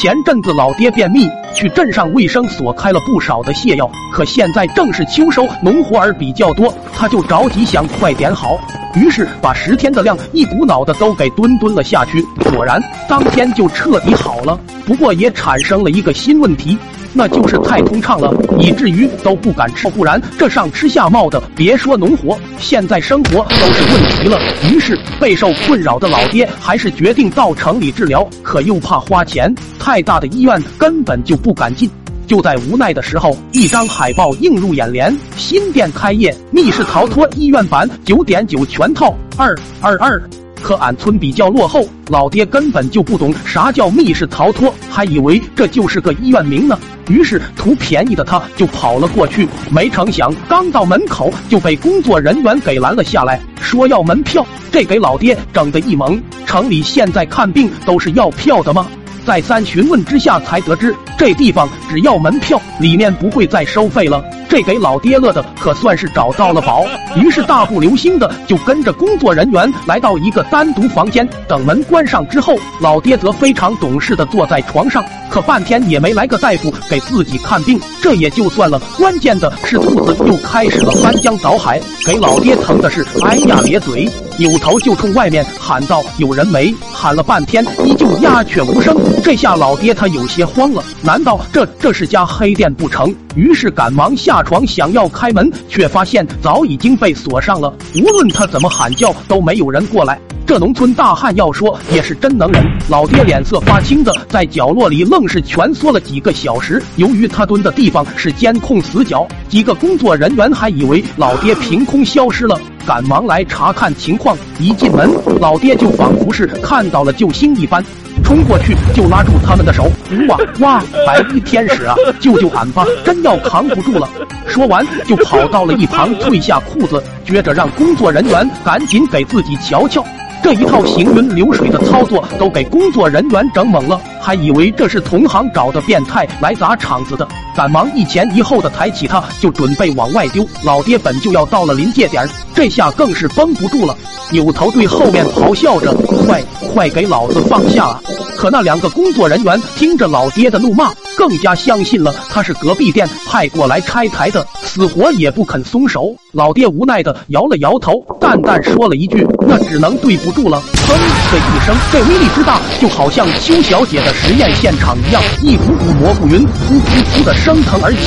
前阵子老爹便秘，去镇上卫生所开了不少的泻药，可现在正是秋收，农活儿比较多，他就着急想快点好，于是把十天的量一股脑的都给蹲蹲了下去，果然当天就彻底好了。不过也产生了一个新问题。那就是太通畅了，以至于都不敢吃，不然这上吃下冒的，别说农活，现在生活都是问题了。于是备受困扰的老爹还是决定到城里治疗，可又怕花钱，太大的医院根本就不敢进。就在无奈的时候，一张海报映入眼帘：新店开业，密室逃脱医院版，九点九全套，二二二。可俺村比较落后，老爹根本就不懂啥叫密室逃脱，还以为这就是个医院名呢。于是图便宜的他就跑了过去，没成想刚到门口就被工作人员给拦了下来，说要门票。这给老爹整的一懵，城里现在看病都是要票的吗？再三询问之下，才得知这地方只要门票，里面不会再收费了。这给老爹乐的可算是找到了宝，于是大步流星的就跟着工作人员来到一个单独房间。等门关上之后，老爹则非常懂事的坐在床上，可半天也没来个大夫给自己看病。这也就算了，关键的是兔子又开始了翻江倒海，给老爹疼的是哎呀咧嘴，扭头就冲外面喊道：“有人没？”喊了半天依旧鸦雀无声。这下老爹他有些慌了，难道这这是家黑店不成？于是赶忙下床想要开门，却发现早已经被锁上了。无论他怎么喊叫，都没有人过来。这农村大汉要说也是真能忍。老爹脸色发青的在角落里愣是蜷缩了几个小时。由于他蹲的地方是监控死角，几个工作人员还以为老爹凭空消失了，赶忙来查看情况。一进门，老爹就仿佛是看到了救星一般。冲过去就拉住他们的手，哇哇，白衣天使啊，救救俺吧，真要扛不住了！说完就跑到了一旁，褪下裤子，撅着让工作人员赶紧给自己瞧瞧。这一套行云流水的操作都给工作人员整懵了，还以为这是同行找的变态来砸场子的，赶忙一前一后的抬起他，就准备往外丢。老爹本就要到了临界点，这下更是绷不住了。扭头对后面咆哮着：“快快给老子放下！”啊！”可那两个工作人员听着老爹的怒骂，更加相信了他是隔壁店派过来拆台的，死活也不肯松手。老爹无奈的摇了摇头，淡淡说了一句：“那只能对不住了。”砰的一声，这威力之大，就好像邱小姐的实验现场一样，一股股蘑菇云噗噗噗的升腾而起。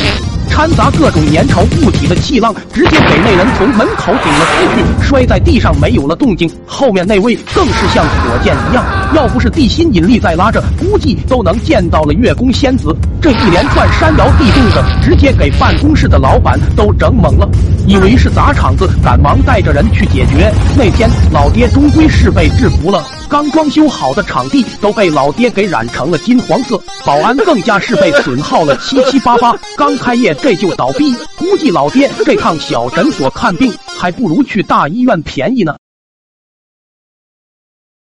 掺杂各种粘稠物体的气浪，直接给那人从门口顶了出去，摔在地上没有了动静。后面那位更是像火箭一样，要不是地心引力在拉着，估计都能见到了月宫仙子。这一连串山摇地动的，直接给办公室的老板都整懵了，以为是砸场子，赶忙带着人去解决。那天老爹终归是被制服了。刚装修好的场地都被老爹给染成了金黄色，保安更加是被损耗了七七八八。刚开业这就倒闭，估计老爹这趟小诊所看病还不如去大医院便宜呢。